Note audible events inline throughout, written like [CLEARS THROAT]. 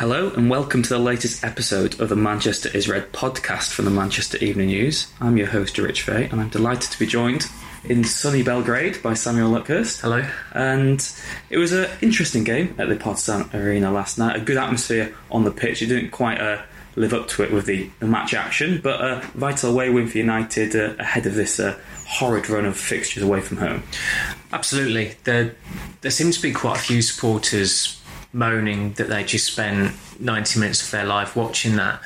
Hello and welcome to the latest episode of the Manchester is Red podcast from the Manchester Evening News. I'm your host, Rich Fay, and I'm delighted to be joined in sunny Belgrade by Samuel Luckhurst. Hello. And it was an interesting game at the Partizan Arena last night. A good atmosphere on the pitch. It didn't quite uh, live up to it with the, the, match action, but a vital away win for United uh, ahead of this uh, horrid run of fixtures away from home. Absolutely. There, there seems to be quite a few supporters moaning that they just spent 90 minutes of their life watching that.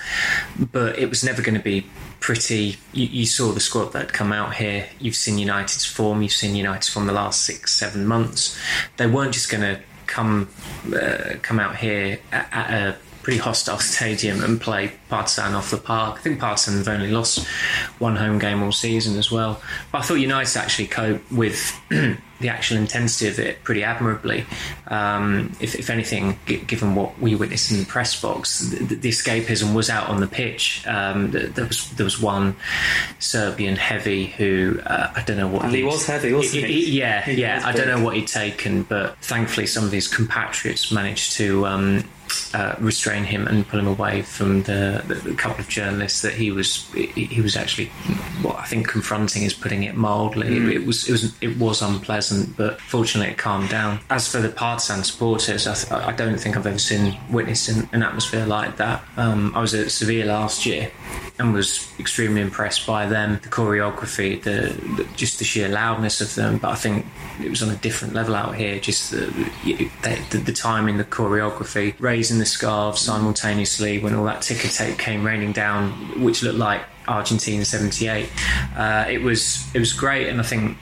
But it was never going to be pretty. You, you, saw the squad that had come out here. You've seen United's form. You've seen United's form the last six, seven months. They weren't just going to come uh, come out here at, at a pretty hostile stadium and play Partizan off the park. I think Partizan have only lost one home game all season as well. But I thought United actually cope with [CLEARS THROAT] the actual intensity of it pretty admirably. Um, if, if, anything, given what we witnessed in the press box, the, the escapism was out on the pitch. Um, there was there was one Serbian heavy who uh, I don't know what and he was heavy, wasn't he? he yeah, he yeah. I don't know what he'd taken, but thankfully some of his compatriots managed to. Um, uh, restrain him and pull him away from the, the, the, couple of journalists that he was he was actually what I think confronting is putting it mildly. Mm. It, it, was it was it was unpleasant, but fortunately it calmed down. As for the Partizan supporters, I, th- I don't think I've ever seen witnessed an, an atmosphere like that. Um, I was at Sevilla last year and was extremely impressed by them, the choreography, the, the, just the sheer loudness of them. But I think it was on a different level out here. Just the the, the timing, the choreography, raising the scarves simultaneously when all that ticker tape came raining down, which looked like Argentina '78. Uh, it was it was great, and I think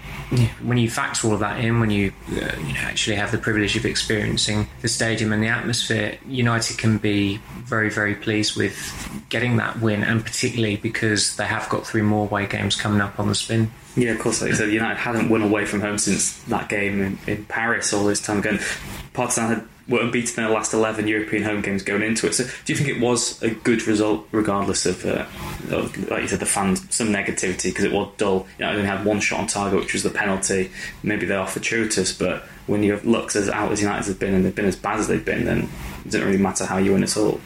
when you factor all of that in, when you, uh, you know, actually have the privilege of experiencing the stadium and the atmosphere, United can be very, very pleased with getting that win, and particularly because they have got three more away games coming up on the spin. Yeah, of course. Like you said, United hadn't won away from home since that game in, in Paris all this time ago. Partizan had were unbeaten in their last 11 European home games going into it. So, do you think it was a good result, regardless of, uh, of like you said, the fans, some negativity because it was dull? You know, they only had one shot on target, which was the penalty. Maybe they are fortuitous, but when you look as out as United have been and they've been as bad as they've been, then it doesn't really matter how you win at all.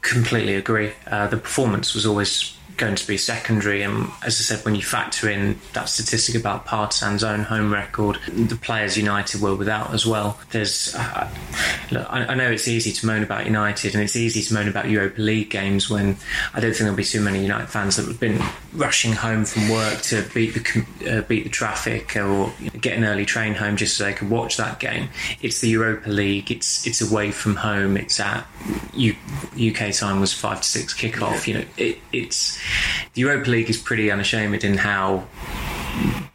Completely agree. Uh, the performance was always going to be secondary. And as I said, when you factor in that statistic about Partizan's own home record, the players United were without as well. There's, uh, look, I, I, know it's easy to moan about United, and it's easy to moan about Europa League games when I don't think there'll be too many United fans that have been rushing home from work to beat the uh, beat the traffic or you know, get an early train home just so they can watch that game. It's the Europa League. It's it's away from home. It's at U, UK time was five to six kickoff. You know, it, it's the Europa League is pretty unashamed in how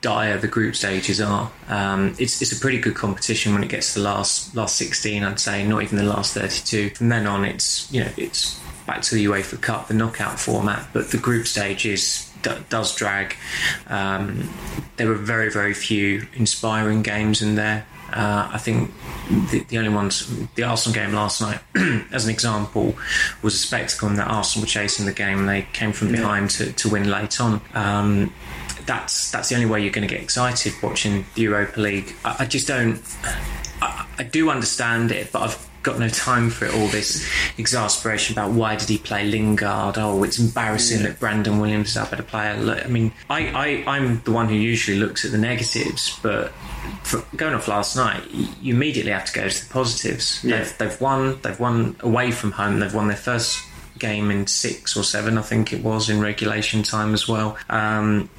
dire the group stages are. Um, it's it's a pretty good competition when it gets to the last last sixteen. I'd say not even the last thirty two. From then on, it's you know it's back to the UEFA Cup, the knockout format. But the group stage is does drag. Um, there were very very few inspiring games in there. Uh, I think the, the, only ones, the Arsenal game last night, [CLEARS THROAT] as an example, was a spectacle in that Arsenal were chasing the game and they came from behind to, to win late on. Um, that's that's the only way you're going to get excited watching the Europa League. I, I just don't. I, I do understand it, but I've got no time for it. All this exasperation about why did he play Lingard? Oh, it's embarrassing yeah. that Brandon Williams is a better player. I mean, I, I I'm the one who usually looks at the negatives, but going off last night, you immediately have to go to the positives. Yeah. They've, they've won. They've won away from home. They've won their first game in six or seven, I think it was, in regulation time as well. Um,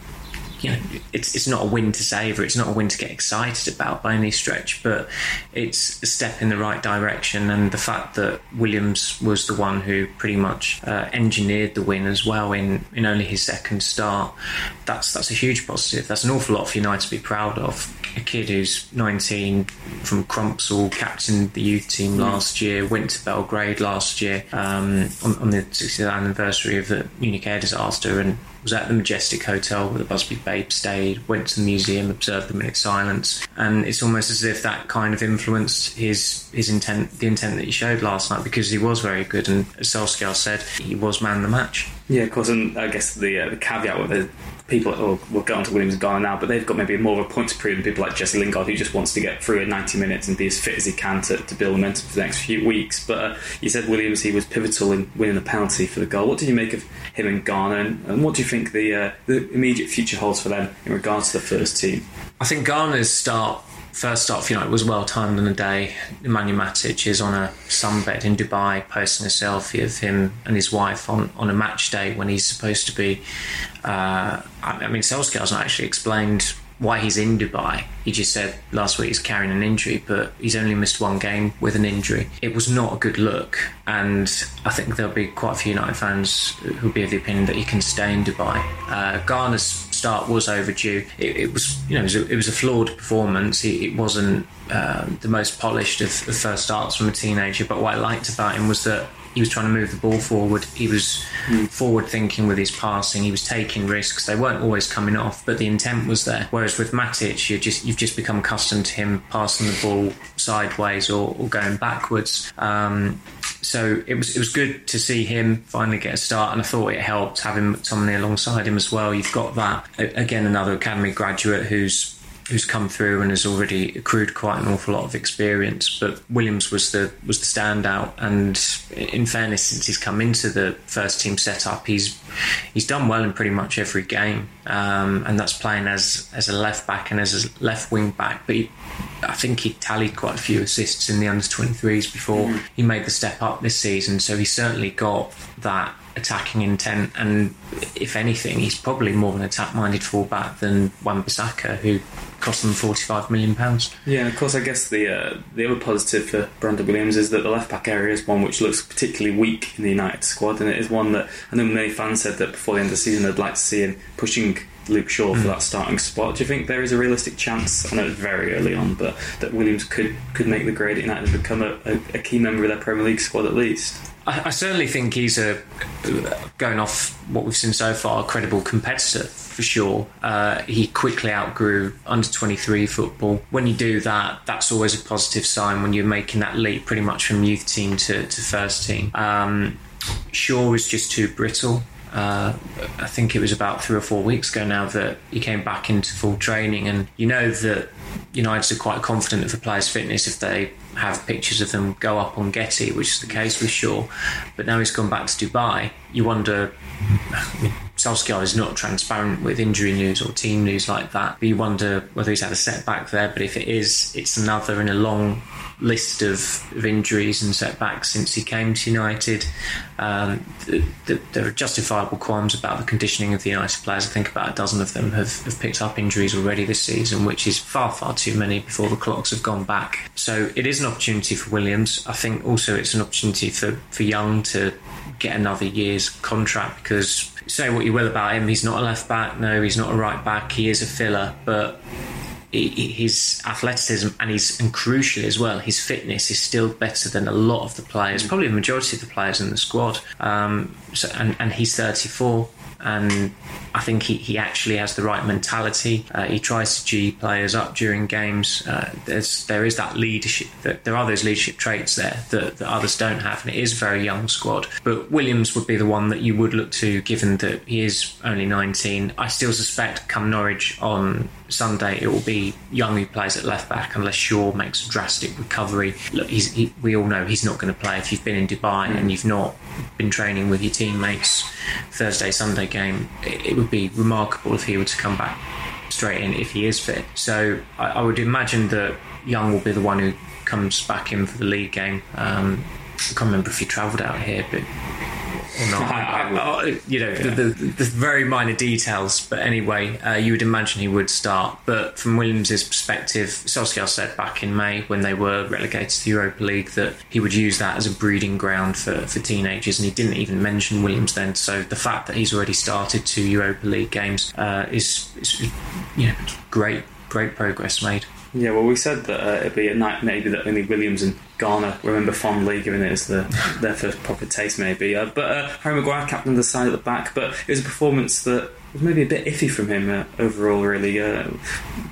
you know, it's it's not a win to savour. It's not a win to get excited about by any stretch, but it's a step in the right direction. And the fact that Williams was the one who pretty much uh, engineered the win as well in, in only his second start, that's that's a huge positive. That's an awful lot for United to be proud of. A kid who's 19 from Crumpsall, captained the youth team mm. last year, went to Belgrade last year um, on, on the 60th anniversary of the Munich air disaster, and was at the Majestic Hotel with the Busby Stayed, went to the museum, observed the minute silence, and it's almost as if that kind of influenced his his intent, the intent that he showed last night, because he was very good, and as Solskjaer said, he was man the match. Yeah, of course, and I guess the uh, the caveat with it people will, will go on to Williams and Garner now, but they've got maybe more of a point to prove than people like Jesse Lingard, who just wants to get through in 90 minutes and be as fit as he can to, to build momentum for the next few weeks. But uh, you said Williams, he was pivotal in winning the penalty for the goal. What did you make of him and Garner, and, and what do you think the, uh, the immediate future holds for them in regards to the first team? I think Garner's start first start for United was well timed on the day. Nemanja Matic is on a sunbed in Dubai posting a selfie of him and his wife on, on a match day when he's supposed to be. Uh, I mean, Solskjaer's not actually explained why he's in Dubai. He just said last week he's carrying an injury, but he's only missed one game with an injury. It was not a good look, and I think there'll be quite a few United fans who'll be of the opinion that he can stay in Dubai. Uh, Garner's start was overdue. It, it was, you know, it was, a, it was a flawed performance. It, it wasn't uh, the most polished of, of first starts from a teenager, but what I liked about him was that he was trying to move the ball forward. He was mm. forward thinking with his passing. He was taking risks. They weren't always coming off, but the intent was there. Whereas with Matic, you just you've just become accustomed to him passing the ball sideways or, or going backwards. Um, so it was it was good to see him finally get a start, and I thought it helped having somebody alongside him as well. You've got that again, another academy graduate who's who's come through and has already accrued quite an awful lot of experience. But Williams was the was the standout, and in fairness, since he's come into the first team setup, he's he's done well in pretty much every game, um, and that's playing as as a left back and as a left wing back. But he, I think he tallied quite a few assists in the under 23s before mm. he made the step up this season. So he certainly got that attacking intent, and if anything, he's probably more of an attack-minded fullback than Wan-Bissaka, who cost them forty-five million pounds. Yeah, of course. I guess the uh, the other positive for Brandon Williams is that the left back area is one which looks particularly weak in the United squad, and it is one that I know many fans said that before the end of the season they'd like to see him pushing Luke Shaw for mm. that starting spot. Do you think there is a realistic chance? I know it's very early on, but that Williams could could make the grade at United and become a, a, a key member of their Premier League squad at least. I, I, certainly think he's a going off what we've seen so far, a credible competitor for sure. Uh, he quickly outgrew under 23 football. When you do that, that's always a positive sign when you're making that leap pretty much from youth team to, to first team. Um, Shaw is just too brittle. Uh, I think it was about three or four weeks ago now that he came back into full training, and you know that United are quite confident of the players' fitness if they have pictures of them go up on Getty, which is the case with Shaw. But now he's gone back to Dubai. You wonder. I mean, Solskjaer is not transparent with injury news or team news like that. But you wonder whether he's had a setback there. But if it is, it's another in a long list of, of injuries and setbacks since he came to United. Um, the, the, there are justifiable qualms about the conditioning of the United players. I think about a dozen of them have, have picked up injuries already this season, which is far, far too many before the clocks have gone back. So it is an opportunity for Williams. I think also it's an opportunity for, for Young to get another year's contract because say what you will about him, he's not a left back, no, he's not a right back, he is a filler, but his athleticism and his and crucially as well his fitness is still better than a lot of the players mm. probably the majority of the players in the squad um, so, and, and he's 34 and I think he, he actually has the right mentality. Uh, he tries to G players up during games. Uh, there's there is that leadership. That there are those leadership traits there that, that others don't have, and it is a very young squad. But Williams would be the one that you would look to, given that he is only 19. I still suspect come Norwich on Sunday, it will be Young who plays at left back unless Shaw makes a drastic recovery. Look, he, we all know he's not going to play if you've been in Dubai and you've not been training with your teammates Thursday, Sunday game. It, it, would be remarkable if he were to come back straight in if he is fit. So I, I would imagine that Young will be the one who comes back in for the league game. Um, I can't remember if he travelled out here, but or not. [LAUGHS] I, I, you know, yeah. the, the, the, very minor details. But anyway, uh, you would imagine he would start. But from Williams's perspective, Solskjaer said back in May when they were relegated to the Europa League that he would use that as a breeding ground for, for teenagers, and he didn't even mention Williams then. So the fact that he's already started two Europa League games uh, is, is, you know, great, great progress made. Yeah, well, we said that uh, it'd be a night maybe that only Williams and Garner remember fondly, given it as the, their first proper taste, maybe. Uh, but uh, Harry Maguire captained the side at the back, but it was a performance that was maybe a bit iffy from him uh, overall. Really, uh,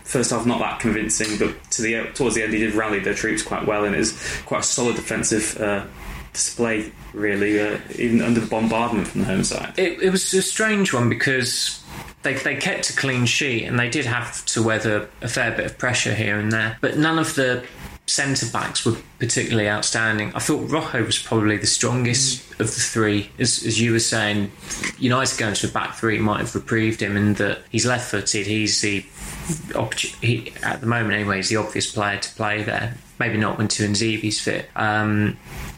first half not that convincing, but to the towards the end he did rally the troops quite well, and it was quite a solid defensive uh, display, really, uh, even under the bombardment from the home side. It, it was a strange one because they, they kept a clean sheet and they did have to weather a fair bit of pressure here and there. But none of the centre backs were particularly outstanding. I thought Rojo was probably the strongest mm. of the three. As, as you were saying, United going to a back three might have reprieved him in that he's left footed. He's the he, at the moment anyway. He's the obvious player to play there. Maybe not when Tuanzebe's fit. Um,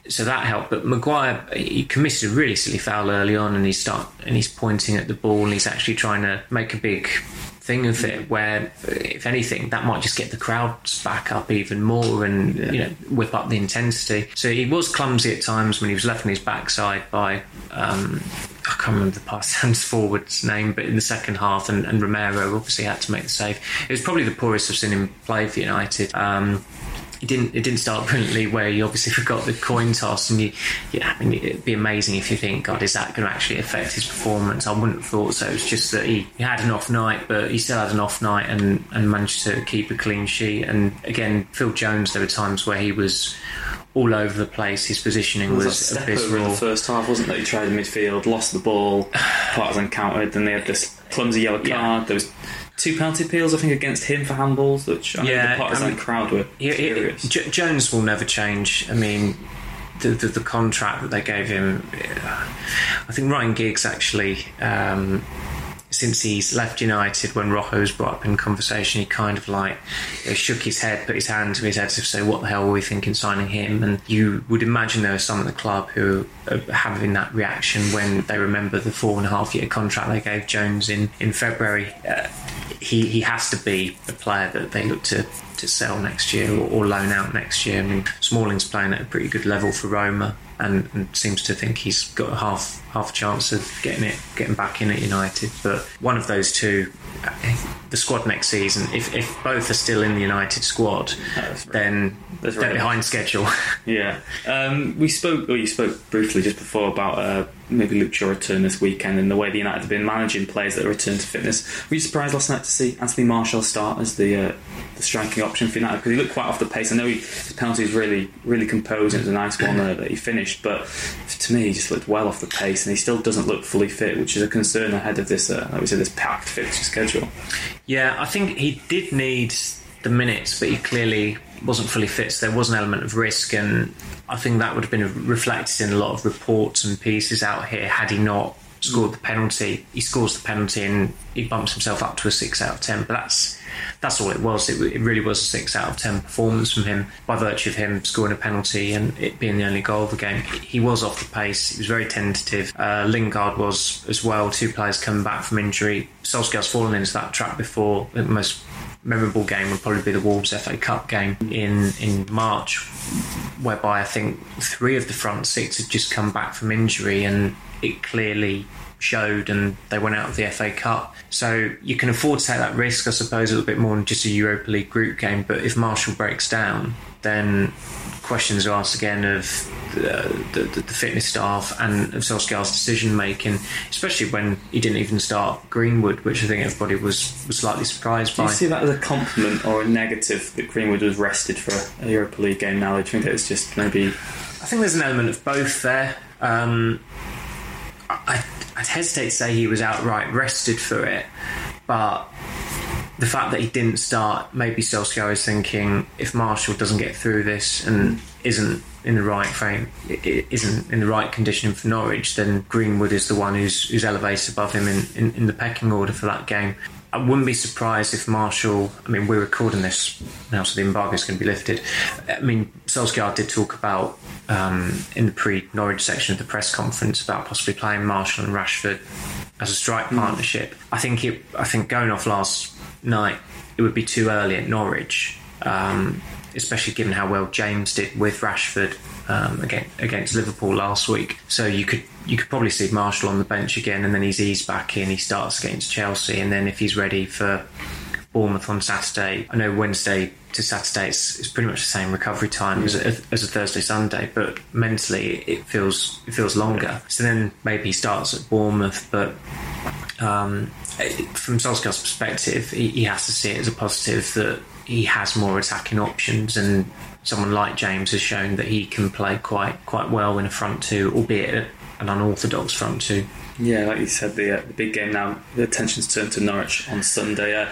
so that helped. But Maguire, he committed a really silly foul early on, and he start and he's pointing at the ball, and he's actually trying to make a big thing of it. Where, if anything, that might just get the crowds back up even more, and yeah. you know, whip up the intensity. So he was clumsy at times when he was left on his backside by. Um, I can't remember the pass [LAUGHS] hands forward's name, but in the second half, and, and, Romero obviously had to make the save. It was probably the poorest I've seen him play for United. Um, it didn't it didn't start brilliantly where you obviously forgot the coin toss and you I mean it'd be amazing if you think God is that going to actually affect his performance I wouldn't have thought so it's just that he, he had an off night but he still had an off night and and managed to keep a clean sheet and again Phil Jones there were times where he was all over the place. His positioning was, was abysmal. in the first half, wasn't that? He tried in midfield, lost the ball, Partizan countered, then they had this clumsy yellow card. Yeah. There was two penalty appeals, I think, against him for handballs, which I yeah, the Partizan I mean, crowd were it, J- Jones will never change. I mean, the, the, the, contract that they gave him, I think Ryan Giggs actually. Um, since he's left United, when Rojo was brought up in conversation, he kind of like you know, shook his head, put his hand to his head to say, "What the hell were we thinking signing him?" And you would imagine there are some at the club who are having that reaction when they remember the four and a half year contract they gave Jones in in February. Uh, he he has to be a player that they look to to sell next year or, or loan out next year. I mean, Smalling's playing at a pretty good level for Roma and, and, seems to think he's got half half a chance of getting it getting back in at United. But one of those two, the squad next season, if, if both are still in the United squad, then they're right. behind schedule. [LAUGHS] yeah, um, we spoke. Or you spoke briefly just before about uh, maybe Luke Shaw return this weekend and the way the United have been managing players that return to fitness. Were you surprised last night to see Anthony Martial start as the uh, the striking option for United because he looked quite off the pace. I know he, his penalty was really really composed. It was a nice one uh, that he finished, but to me, he just looked well off the pace, and he still doesn't look fully fit, which is a concern ahead of this. Uh, like we said, this packed fixture schedule. Yeah, I think he did need the minutes, but he clearly wasn't fully fit. So there was an element of risk, and I think that would have been reflected in a lot of reports and pieces out here had he not scored the penalty. He scores the penalty and he bumps himself up to a six out of ten. But that's that's all it was. It, it, really was a six out of ten performance from him by virtue of him scoring a penalty and it being the only goal of the game. He was off the pace. He was very tentative. Uh, Lingard was as well. Two players coming back from injury. Solskjaer's fallen into that trap before. Most memorable game would probably be the Wolves FA Cup game in in March, whereby I think three of the front six had just come back from injury and it clearly showed and they went out of the FA Cup. So you can afford to take that risk, I suppose, a little bit more than just a Europa League group game. But if Martial breaks down, then questions are asked again of uh, the, the, the, fitness staff and of Solskjaer's decision making, especially when he didn't even start Greenwood, which I think everybody was, was slightly surprised by. Do you see that as a compliment or a negative that Greenwood was rested for a Europa League game now? Do you think it's just maybe. I think there's an element of both there. Um, I, I'd hesitate to say he was outright rested for it, but the fact that he didn't start, maybe Solskjaer is thinking if Martial doesn't get through this and isn't in the right frame, isn't in the right condition for Norwich, then Greenwood is the one who's, who's elevated above him in, in, in the pecking order for that game. I wouldn't be surprised if Martial. I mean, we're recording this now, so the embargo is going to be lifted. I mean, Solskjaer did talk about um, in the pre-Norwich section of the press conference about possibly playing Martial and Rashford as a strike mm. partnership. I think it. I think going off last night, it would be too early at Norwich. Um, especially given how well James did with Rashford um, against, against Liverpool last week. So you could you could probably see Martial on the bench again, and then he's eased back in. He starts against Chelsea, and then if he's ready for Bournemouth on Saturday, I know Wednesday to Saturday it's, it's pretty much the same recovery time yeah. as, a, as a Thursday Sunday, but mentally it feels it feels longer. So then maybe he starts at Bournemouth, but um, from Solskjaer's perspective, he, he has to see it as a positive that he has more attacking options and someone like James has shown that he can play quite quite well in a front two, albeit an unorthodox front two. Yeah, like you said, the, uh, the big game now, the attention's turned to Norwich on Sunday. Uh,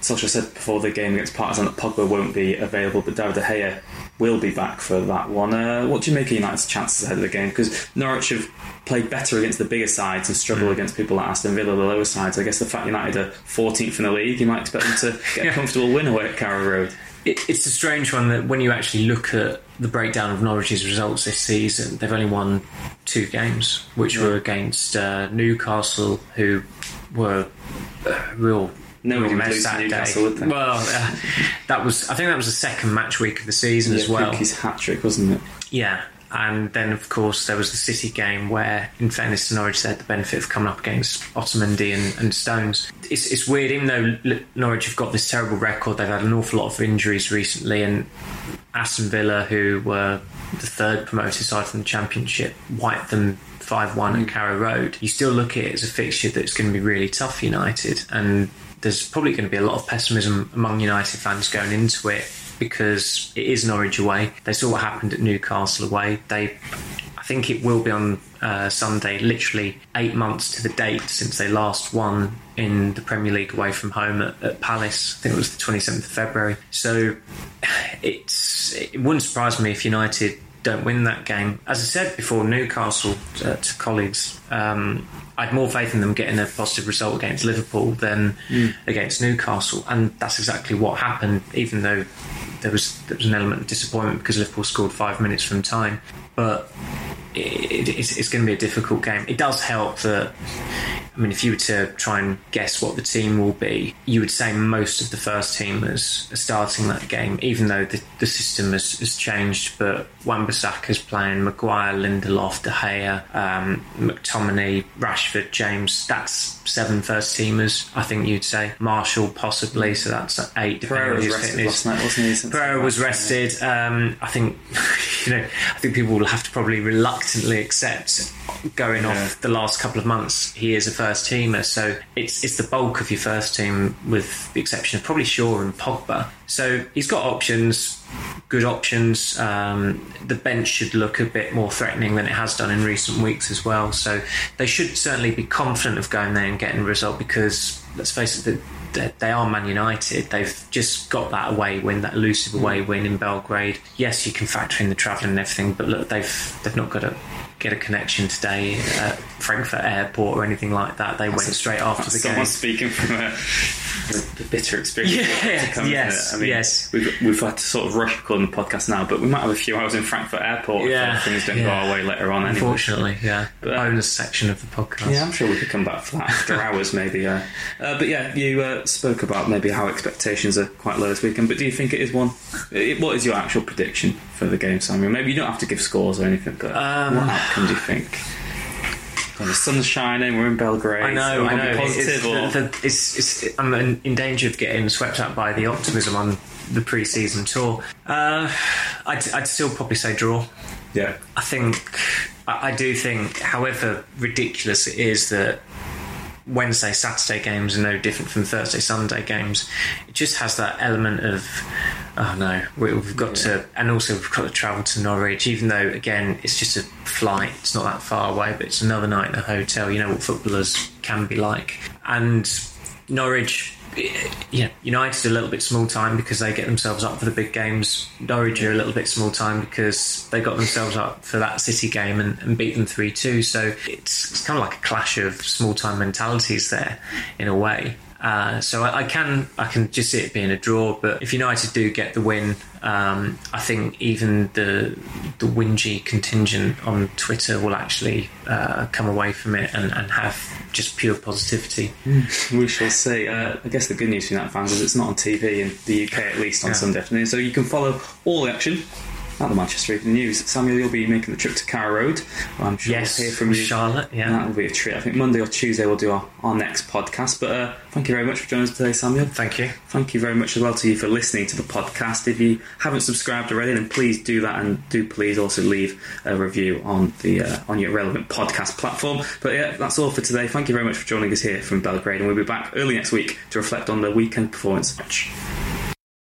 Solskjaer said before the game against Partizan that Pogba won't be available, but David De Gea will be back for that one. Uh, what do you make of United's chances ahead of the game? Because Norwich have played better against the bigger sides and struggle mm. against people like Aston Villa, the lower sides. I guess the fact United are 14th in the league, you might expect them to get a [LAUGHS] comfortable win away at Carrow Road it, it's a strange one that when you actually look at the breakdown of Norwich's results this season, they've only won two games, which yeah. were against uh, Newcastle, who were uh, real no one mess that Newcastle, day. Well, uh, that was I think that was the second match week of the season yeah, as well. His hat trick, wasn't it? Yeah, and then, of course, there was the City game where, in fairness to Norwich, they had the benefit of coming up against Otamendi and, and Stones. It's, it's weird, even though Norwich have got this terrible record, they've had an awful lot of injuries recently, and Aston Villa, who were the third promoted side from the Championship, wiped them 5 1 mm. at Carrow Road. You still look at it as a fixture that's going to be really tough for United, and there's probably going to be a lot of pessimism among United fans going into it because it is Norwich away. They saw what happened at Newcastle away. They, I think it will be on uh, Sunday, literally eight months to the date since they last won in the Premier League away from home at, at Palace. I think it was the 27th of February. So it's it wouldn't surprise me if United don't win that game. As I said before, Newcastle uh, to colleagues, um, I had more faith in them getting a positive result against Liverpool than mm. against Newcastle, and that's exactly what happened. Even though there was there was an element of disappointment because Liverpool scored five minutes from time, but it, it's, it's going to be a difficult game. It does help that I mean, if you were to try and guess what the team will be, you would say most of the first teamers are starting that game, even though the, the system has, has changed. But Wan-Bissaka is playing, Maguire, Lindelof, De Gea, um, McTominay, Rashford, James. That's seven first teamers, I think you'd say. Martial, possibly, so that's eight. Pereira was rested last night, wasn't he? Pereira was rested. Um, I think, [LAUGHS] you know, I think people will have to probably reluctantly accept going yeah. off the last couple of months, he is a first teamer. So it's it's the bulk of your first team, with the exception of probably Shaw and Pogba. So he's got options, good options. Um, the bench should look a bit more threatening than it has done in recent weeks as well. So they should certainly be confident of going there and getting a result because let's face it, they are Man United. They've just got that away win, that elusive away win in Belgrade. Yes, you can factor in the travelling and everything, but look, they've they've not got a get a connection today at Frankfurt Airport or anything like that. They that's went straight after the game. speaking from a, a, bitter experience. Yeah, yes, I mean, yes. We've, we've had to sort of rush recording the podcast now, but we might have a few hours in Frankfurt Airport yeah, if things don't yeah. go our way later on. Anyway. Unfortunately, yeah. But, uh, Bonus section of the podcast. Yeah, I'm sure we could come back for that after [LAUGHS] hours, maybe. Uh, uh, but yeah, you uh, spoke about maybe how expectations are quite low this weekend, but do you think it is one? It, what is your actual prediction for the game, Samuel? Maybe you don't have to give scores or anything, but um, what outcome do you think? The sun's shining, we're in Belgrade. I know, I know. Positive it's, the, the, it's, it's, I'm in danger of getting swept up by the optimism on the pre-season tour. Uh, I'd, I'd still probably say draw. Yeah, I think I, I do think, however ridiculous it is that Wednesday, Saturday games are no different from Thursday, Sunday games. It just has that element of, oh no, we've got yeah. to, and also we've got to travel to Norwich, even though, again, it's just a flight, it's not that far away, but it's another night in a hotel. You know what footballers can be like. And Norwich eh, yeah, United a little bit small time because they get themselves up for the big games. Norwich are a little bit small time because they got themselves up for that City game and, and beat them 3 2. So it's, it's kind of like a clash of small time mentalities there in a way. Uh, so I, I, can I can just see it being a draw. But if United do get the win, um, I think even the the whingy contingent on Twitter will actually uh, come away from it and, and have just pure positivity. [LAUGHS] We shall see. Uh, I guess the good news for United fans is it's not on TV in the UK at least on yeah. Sunday afternoon, so you can follow all the action at the Manchester Evening News. Samuel, you'll be making the trip to Carrow Road. I'm sure yes, we'll hear from you. Charlotte, yeah. That will be a treat. I think Monday or Tuesday we'll do our, our next podcast. But uh, thank you very much for joining us today, Samuel. Thank you. Thank you very much as well to you for listening to the podcast. If you haven't subscribed already, then please do that and do please also leave a review on the uh, on your relevant podcast platform. But yeah, that's all for today. Thank you very much for joining us here from Belgrade, and we'll be back early next week to reflect on the weekend performance match.